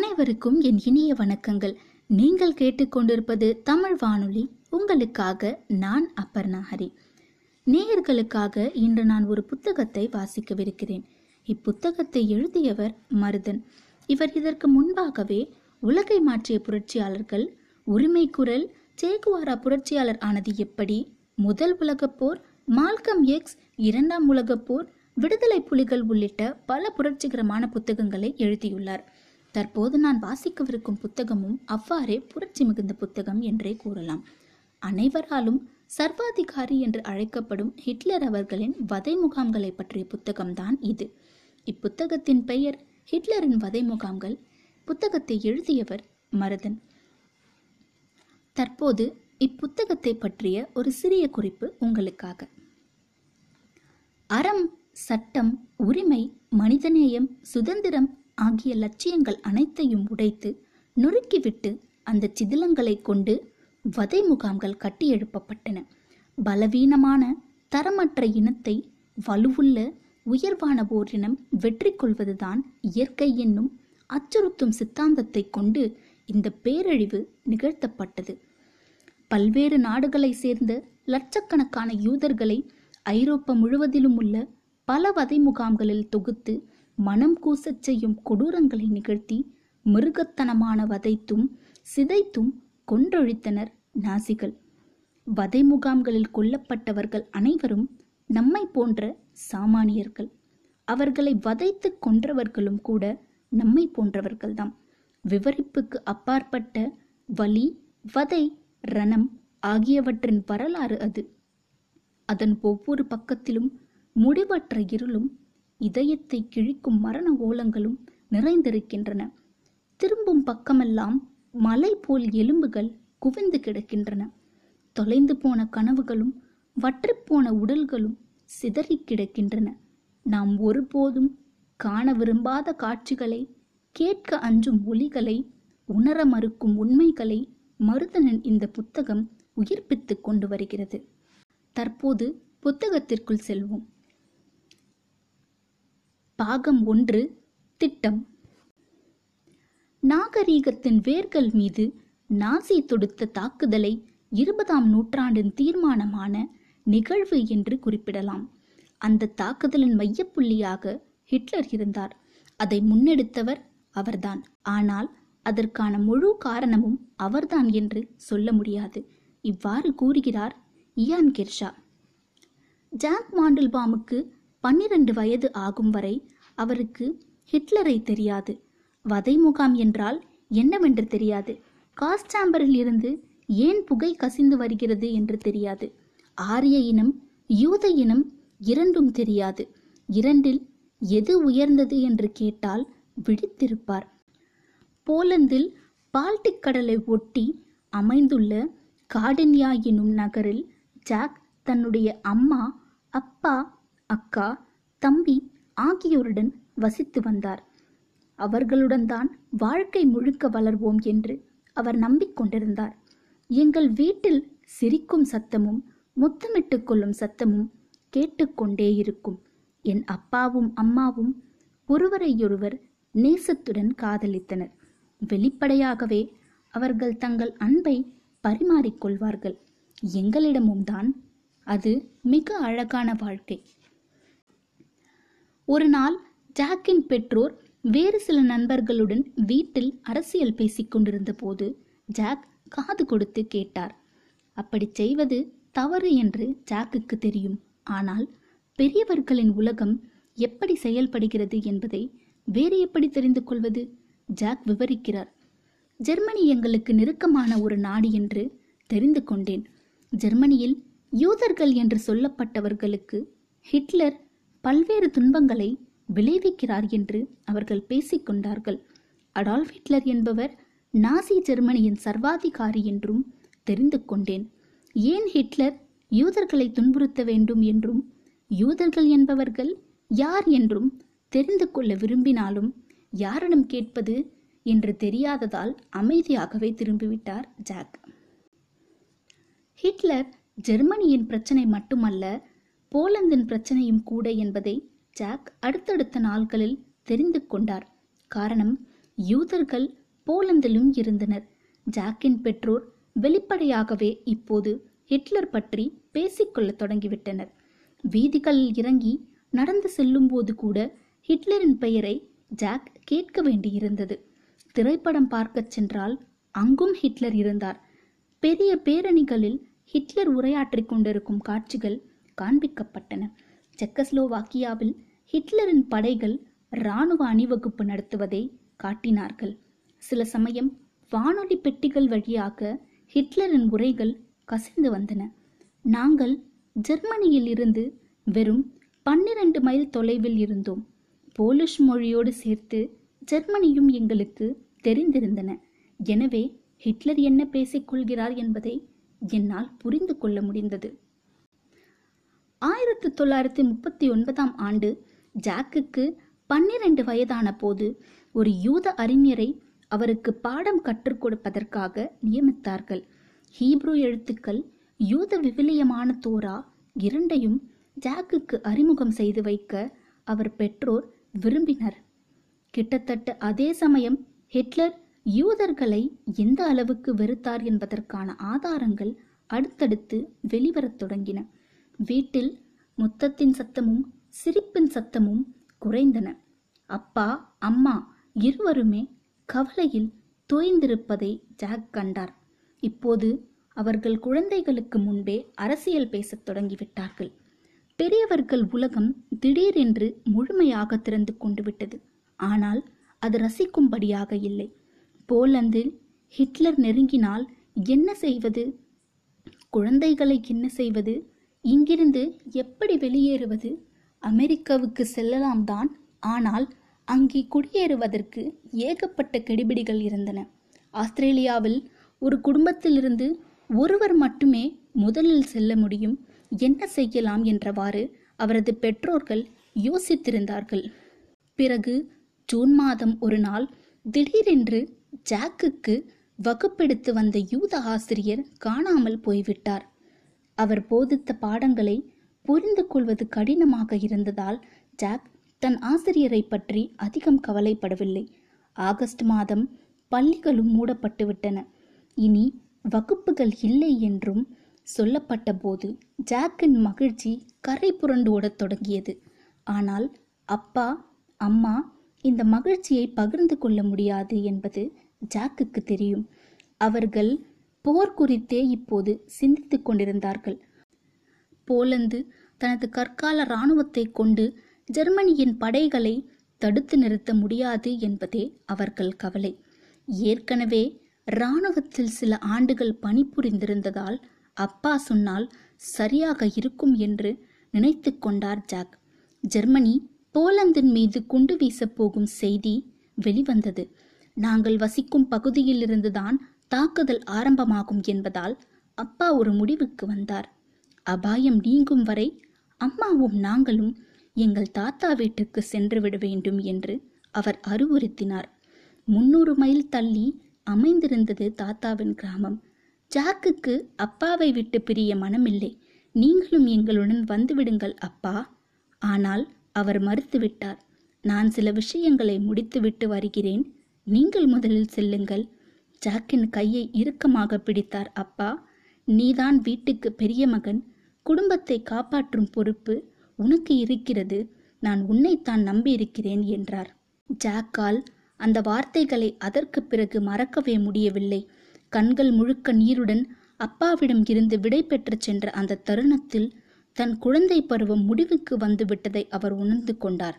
அனைவருக்கும் என் இனிய வணக்கங்கள். நீங்கள் கேட்டுக்கொண்டிருப்பது தமிழ் வானொலி. உங்களுக்காக நான் அப்பர்ணா ஹரி. நேயர்களுக்காக இன்று நான் ஒரு புத்தகத்தை வாசிக்கவிருக்கிறேன். இப்புத்தகத்தை எழுதியவர் மருதன். இவர் இதற்கு முன்பாகவே உலகை மாற்றிய புரட்சியாளர்கள் உரிமை குரல் சேகுவாரா புரட்சியாளர் ஆனது எப்படி முதல் உலகப் போர் மால்கம் எக்ஸ் இரண்டாம் உலகப் போர் விடுதலை புலிகள் உள்ளிட்ட பல புரட்சிகரமான புத்தகங்களை எழுதியுள்ளார். தற்போது நான் வாசிக்கவிருக்கும் புத்தகமும் அவ்வாறே புரட்சி மிகுந்த புத்தகம் என்றே கூறலாம். அனைவராலும் சர்வாதிகாரி என்று அழைக்கப்படும் ஹிட்லர் அவர்களின் வதை முகாம்களை பற்றிய புத்தகம்தான் இது. இப்புத்தகத்தின் பெயர் ஹிட்லரின் வதை முகாம்கள். புத்தகத்தை எழுதியவர் மருதன். தற்போது இப்புத்தகத்தை பற்றிய ஒரு சிறிய குறிப்பு உங்களுக்காக. அறம் சட்டம் உரிமை மனிதநேயம் சுதந்திரம் ஆகிய லட்சியங்கள் அனைத்தையும் உடைத்து நொறுக்கிவிட்டு அந்த சிதிலங்களை கொண்டு வதை முகாம்கள் கட்டியெழுப்பப்பட்டன. பலவீனமான தரமற்ற இனத்தை வலுவுள்ள உயர்வான ஓரினம் வெற்றி கொள்வதுதான் இயற்கை என்னும் அச்சுறுத்தும் சித்தாந்தத்தை கொண்டு இந்த பேரழிவு நிகழ்த்தப்பட்டது. பல்வேறு நாடுகளை சேர்ந்த லட்சக்கணக்கான யூதர்களை ஐரோப்பா முழுவதிலும் உள்ள பல வதை முகாம்களில் தொகுத்து மனம் கூசச் செய்யும் கொடூரங்களை நிகழ்த்தி மிருகத்தனமான வதைத்தும் சிதைத்தும் கொன்றொழித்தனர் நாசிகள். வதை முகாம்களில் கொல்லப்பட்டவர்கள் அனைவரும் நம்மை போன்ற சாமானியர்கள். அவர்களை வதைத்து கொன்றவர்களும் கூட நம்மை போன்றவர்கள்தாம். விவரிப்புக்கு அப்பாற்பட்ட வலி வதை ரணம் ஆகியவற்றின் வரலாறு அது. அதன் ஒவ்வொரு பக்கத்திலும் முடிவற்ற இருளும் இதயத்தை கிழிக்கும் மரண ஓலங்களும் நிறைந்திருக்கின்றன. திரும்பும் பக்கமெல்லாம் மலை போல் எலும்புகள் குவிந்து கிடக்கின்றன. தொலைந்து போன கனவுகளும் வற்றிப்போன உடல்களும் சிதறி கிடக்கின்றன. நாம் ஒருபோதும் காண விரும்பாத காட்சிகளை கேட்க அஞ்சும் ஒலிகளை உணர மறுக்கும் உண்மைகளை மருதனின் இந்த புத்தகம் உயிர்ப்பித்து கொண்டு வருகிறது. தற்போது புத்தகத்திற்குள் செல்வோம். பாகம் ஒன்று திட்டம். நாகரீகத்தின் வேர்கள் மீது நாசி தொடுத்த தாக்குதலை இருபதாம் நூற்றாண்டின் தீர்மானமான நிகழ்வு என்று குறிப்பிடலாம். அந்த தாக்குதலின் மையப்புள்ளியாக ஹிட்லர் இருந்தார். அதை முன்னெடுத்தவர் அவர்தான். ஆனால் அதற்கான முழு காரணமும் அவர்தான் என்று சொல்ல முடியாது. இவ்வாறு கூறுகிறார் இயான் கிர்ஷா. ஜாக் மாண்டில்பாமுக்கு பன்னிரண்டு வயது ஆகும் வரை அவருக்கு ஹிட்லரை தெரியாது. வதை முகாம் என்றால் என்னவென்று தெரியாது. காஸ்டாம்பரில் இருந்து ஏன் புகை கசிந்து வருகிறது என்று தெரியாது. ஆரிய இனம் யூத இனம் இரண்டும் தெரியாது. இரண்டில் எது உயர்ந்தது என்று கேட்டால் விழித்திருப்பார். போலந்தில் பால்டிக் கடலை ஒட்டி அமைந்துள்ள காடன்யா எனும் நகரில் ஜாக் தன்னுடைய அம்மா அப்பா அக்கா தம்பி ஆகியோருடன் வசித்து வந்தார். அவர்களுடன் தான் வாழ்க்கை முழுக்க வளர்வோம் என்று அவர் நம்பிக்கொண்டிருந்தார். எங்கள் வீட்டில் சிரிக்கும் சத்தமும் முத்தமிட்டு கொள்ளும் சத்தமும் கேட்டுக்கொண்டே இருக்கும். என் அப்பாவும் அம்மாவும் ஒருவரையொருவர் நேசத்துடன் காதலித்தனர். வெளிப்படையாகவே அவர்கள் தங்கள் அன்பை பரிமாறிக்கொள்வார்கள். எங்களிடமும் தான். அது மிக அழகான வாழ்க்கை. ஒரு நாள் ஜாக்கின் பெற்றோர் வேறு சில நண்பர்களுடன் வீட்டில் அரசியல் பேசிக்கொண்டிருந்த போது ஜாக் காது கொடுத்து கேட்டார். அப்படி செய்வது தவறு என்று ஜாக்குக்கு தெரியும். ஆனால் பெரியவர்களின் உலகம் எப்படி செயல்படுகிறது என்பதை வேறு எப்படி தெரிந்து கொள்வது? ஜாக் விவரிக்கிறார். ஜெர்மனி எங்களுக்கு நெருக்கமான ஒரு நாடு என்று தெரிந்து கொண்டேன். ஜெர்மனியில் யூதர்கள் என்று சொல்லப்பட்டவர்களுக்கு ஹிட்லர் பல்வேறு துன்பங்களை விளைவிக்கிறார் என்று அவர்கள் பேசிக்கொண்டார்கள் அடால்ஃப் ஹிட்லர் என்பவர் நாசி ஜெர்மனியின் சர்வாதிகாரி என்றும் தெரிந்து கொண்டேன். ஏன் ஹிட்லர் யூதர்களை துன்புறுத்த வேண்டும் என்றும் யூதர்கள் என்பவர்கள் யார் என்றும் தெரிந்து கொள்ள விரும்பினாலும் யாரிடம் கேட்பது என்று தெரியாததால் அமைதியாகவே திரும்பிவிட்டார் ஜாக். ஹிட்லர் ஜெர்மனியின் பிரச்சனை மட்டுமல்ல போலந்தின் பிரச்சனையும் கூட என்பதை ஜாக் அடுத்தடுத்த நாள்களில் தெரிந்து கொண்டார். காரணம் யூதர்கள் போலந்திலும் இருந்தனர். ஜாக்கின் பெற்றோர் வெளிப்படையாகவே இப்போது ஹிட்லர் பற்றி பேசிக்கொள்ளத் தொடங்கிவிட்டனர். வீதிகளில் இறங்கி நடந்து செல்லும்போது கூட ஹிட்லரின் பெயரை ஜாக் கேட்க வேண்டியிருந்தது. திரைப்படம் பார்க்கச் சென்றால் அங்கும் ஹிட்லர் இருந்தார். பெரிய பேரணிகளில் ஹிட்லர் உரையாற்றிக் கொண்டிருக்கும் காட்சிகள் காண்பிக்கப்பட்டன. செக்கஸ்லோவாக்கியாவில் ஹிட்லரின் படைகள் இராணுவ அணிவகுப்பு நடத்துவதை காட்டினார்கள். சில சமயம் வானொலி பெட்டிகள் வழியாக ஹிட்லரின் உரைகள் கசிந்து வந்தன. நாங்கள் ஜெர்மனியில் இருந்து வெறும் பன்னிரண்டு மைல் தொலைவில் இருந்தோம். போலிஷ் மொழியோடு சேர்த்து ஜெர்மனியும் எங்களுக்கு தெரிந்திருந்தன. எனவே ஹிட்லர் என்ன பேசிக்கொள்கிறார் என்பதை என்னால் புரிந்து கொள்ள முடிந்தது. ஆயிரத்தி தொள்ளாயிரத்தி முப்பத்தி ஒன்பதாம் ஆண்டு ஜாக்குக்கு பன்னிரண்டு வயதான போது ஒரு யூத அறிஞரை அவருக்கு பாடம் கற்றுக் கொடுப்பதற்காக நியமித்தார்கள். ஹீப்ரு எழுத்துக்கள் யூத விவிலியமான தோரா இரண்டையும் ஜாக்குக்கு அறிமுகம் செய்து வைக்க அவர் பெற்றோர் விரும்பினர். கிட்டத்தட்ட அதே சமயம் ஹிட்லர் யூதர்களை எந்த அளவுக்கு வெறுத்தார் என்பதற்கான ஆதாரங்கள் அடுத்தடுத்து வெளிவரத் தொடங்கின. வீட்டில் முத்தத்தின் சத்தமும் சிரிப்பின் சத்தமும் குறைந்தன. அப்பா அம்மா இருவருமே கவலையில் தோய்ந்திருப்பதை ஜாக் கண்டார். இப்போது அவர்கள் குழந்தைகளுக்கு முன்பே அரசியல் பேசத் தொடங்கிவிட்டார்கள். பெரியவர்கள் உலகம் திடீரென்று முழுமையாக திறந்து கொண்டு விட்டது. ஆனால் அது ரசிக்கும்படியாக இல்லை. போலந்தில் ஹிட்லர் நெருங்கினால் என்ன செய்வது? குழந்தைகளை என்ன செய்வது? இங்கிருந்து எப்படி வெளியேறுவது? அமெரிக்காவுக்கு செல்லலாம் தான் ஆனால் அங்கே குடியேறுவதற்கு ஏகப்பட்ட கெடுபிடிகள் இருந்தன. ஆஸ்திரேலியாவில் ஒரு குடும்பத்திலிருந்து ஒருவர் மட்டுமே முதலில் செல்ல முடியும். என்ன செய்யலாம் என்றவாறு அவரது பெற்றோர்கள் யோசித்திருந்தார்கள். பிறகு ஜூன் மாதம் ஒரு நாள் திடீரென்று ஜாக்குக்கு வகுப்பெடுத்து வந்த யூத ஆசிரியர் காணாமல் போய்விட்டார். அவர் போதித்த பாடங்களை புரிந்து கொள்வது கடினமாக இருந்ததால் ஜாக் தன் ஆசிரியரை பற்றி அதிகம் கவலைப்படவில்லை. ஆகஸ்ட் மாதம் பள்ளிகளும் மூடப்பட்டுவிட்டன. இனி வகுப்புகள் இல்லை என்றும் சொல்லப்பட்ட போது ஜாக்கின் மகிழ்ச்சி கரை புரண்டு ஓடத் தொடங்கியது. ஆனால் அப்பா அம்மா இந்த மகிழ்ச்சியை பகிர்ந்து கொள்ள முடியாது என்பது ஜாக்குக்கு தெரியும். அவர்கள் போர் குறித்தே இப்போது சிந்தித்துக் கொண்டிருந்தார்கள். போலந்து தனது கற்கால இராணுவத்தை கொண்டு ஜெர்மனியின் படைகளை தடுத்து நிறுத்த முடியாது என்பதே அவர்கள் கவலை. ஏற்கனவே இராணுவத்தில் சில ஆண்டுகள் பணிபுரிந்திருந்ததால் அப்பா சொன்னால் சரியாக இருக்கும் என்று நினைத்து கொண்டார் ஜாக். ஜெர்மனி போலந்தின் மீது குண்டு வீசப் போகும் செய்தி வெளிவந்தது. நாங்கள் வசிக்கும் பகுதியிலிருந்துதான் தாக்குதல் ஆரம்பமாகும் என்பதால் அப்பா ஒரு முடிவுக்கு வந்தார். அபாயம் நீங்கும் வரை அம்மாவும் நாங்களும் எங்கள் தாத்தா வீட்டுக்கு சென்று விட வேண்டும் என்று அவர் அறிவுறுத்தினார். முன்னூறு மைல் தள்ளி அமைந்திருந்தது தாத்தாவின் கிராமம். ஜாக்குக்கு அப்பாவை விட்டு பிரிய மனமில்லை. நீங்களும் எங்களுடன் வந்துவிடுங்கள் அப்பா. ஆனால் அவர் மறுத்துவிட்டார் நான் சில விஷயங்களை முடித்துவிட்டு வருகிறேன். நீங்கள் முதலில் செல்லுங்கள். ஜாக்கின் கையை இறுக்கமாக பிடித்தார். அப்பா நீதான் வீட்டுக்கு பெரிய மகன். குடும்பத்தை காப்பாற்றும் பொறுப்பு உனக்கு இருக்கிறது. நான் உன்னைத்தான் நம்பியிருக்கிறேன் என்றார். ஜாக்கால் அந்த வார்த்தைகளை அதற்கு பிறகு மறக்கவே முடியவில்லை. கண்கள் முழுக்க நீருடன் அப்பாவிடம் இருந்து விடை சென்ற அந்த தருணத்தில் தன் குழந்தை பருவம் முடிவுக்கு வந்து விட்டதை அவர் உணர்ந்து கொண்டார்.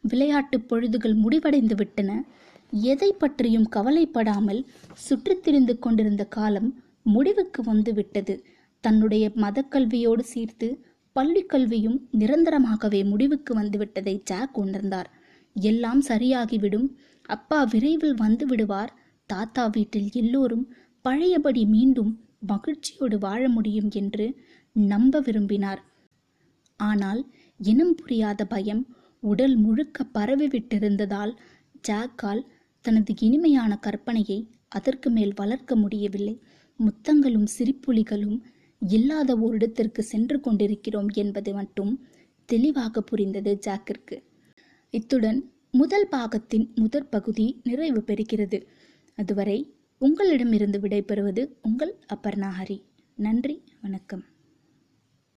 விளையாட்டு பொழுதுகள் முடிவடைந்து விட்டன. எதை பற்றியும் கவலைப்படாமல் சுற்றித் திரிந்து கொண்டிருந்த காலம் முடிவுக்கு வந்து விட்டது தன்னுடைய மதக்கல்வியோடு சீர்த்து பள்ளிக் கல்வியும் நிரந்தரமாகவே முடிவுக்கு வந்துவிட்டதை ஜாக் உணர்ந்தார். எல்லாம் சரியாகிவிடும். அப்பா விரைவில் வந்து விடுவார். தாத்தா வீட்டில் எல்லோரும் பழையபடி மீண்டும் மகிழ்ச்சியோடு வாழ முடியும் என்று நம்ப விரும்பினார். ஆனால் இனம் புரியாத பயம் உடல் முழுக்க பரவிவிட்டிருந்ததால் ஜாக்கால் தனது இனிமையான கற்பனையை அதற்கு மேல் வளர்க்க முடியவில்லை. முத்தங்களும் சிரிப்புலிகளும் இல்லாத ஓரிடத்திற்கு சென்று கொண்டிருக்கிறோம் என்பது மட்டும் தெளிவாக புரிந்தது ஜாக்கிற்கு. இத்துடன் முதல் பாகத்தின் முதற் பகுதி நிறைவு பெறுகிறது. அதுவரை உங்களிடமிருந்து விடைபெறுவது உங்கள் அபர்ணாஹரி நன்றி வணக்கம்.